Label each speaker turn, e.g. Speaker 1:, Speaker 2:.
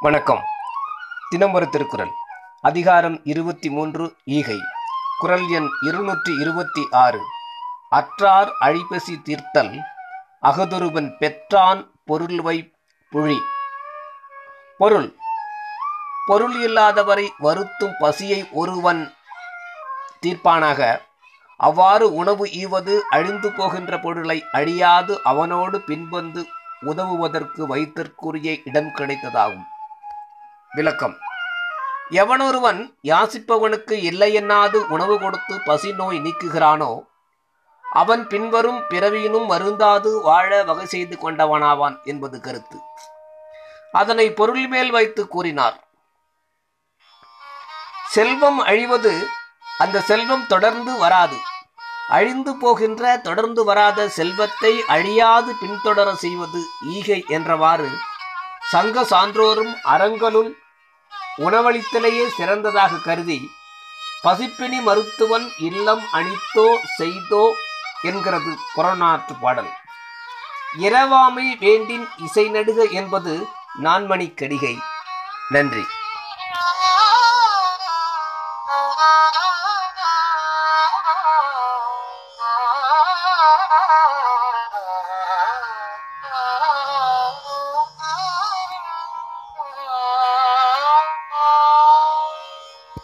Speaker 1: வணக்கம். தினம் ஒரு திருக்குறள். அதிகாரம் இருபத்தி மூன்று ஈகை. குரல் எண் இருநூற்றி இருபத்தி ஆறு அற்றார் அழிபசி தீர்த்தல் அகதொருவன் பெற்றான் பொருள்வை புழி. பொருள். பொருள் இல்லாதவரை வருத்தும் பசியை ஒருவன் தீர்ப்பானாக. அவ்வாறு உணவு ஈவது அழிந்து போகின்ற பொருளை அழியாது அவனோடு பின்வந்து உதவுவதற்கு வைத்திற்குரிய இடம் கிடைத்ததாகும். விளக்கம். எவனொருவன் யாசிப்பவனுக்கு இல்லையென்னாது உணவு கொடுத்து பசி நோய் நீக்குகிறானோ அவன் பின்வரும் பிறவியினும் வருந்தாது வாழ வகை செய்து கொண்டவனாவான் என்பது கருத்து. அதனை பொருள் மேல் வைத்து கூறினார். செல்வம் அழிவது அந்த செல்வம் தொடர்ந்து வராது. அழிந்து போகின்ற தொடர்ந்து வராத செல்வத்தை அழியாது பின்தொடர செய்வது ஈகை என்றவாறு சங்க சான்றோரும் அறங்களுள் உணவளித்தலையே சிறந்ததாக கருதி பசிப்பினி மருத்துவன் இல்லம் அணித்தோ செய்தோ என்கிறது புறநாற்று பாடல். இரவாமை வேண்டின் இசை நடுக என்பது நான்மணி கடிகை. நன்றி.
Speaker 2: Oh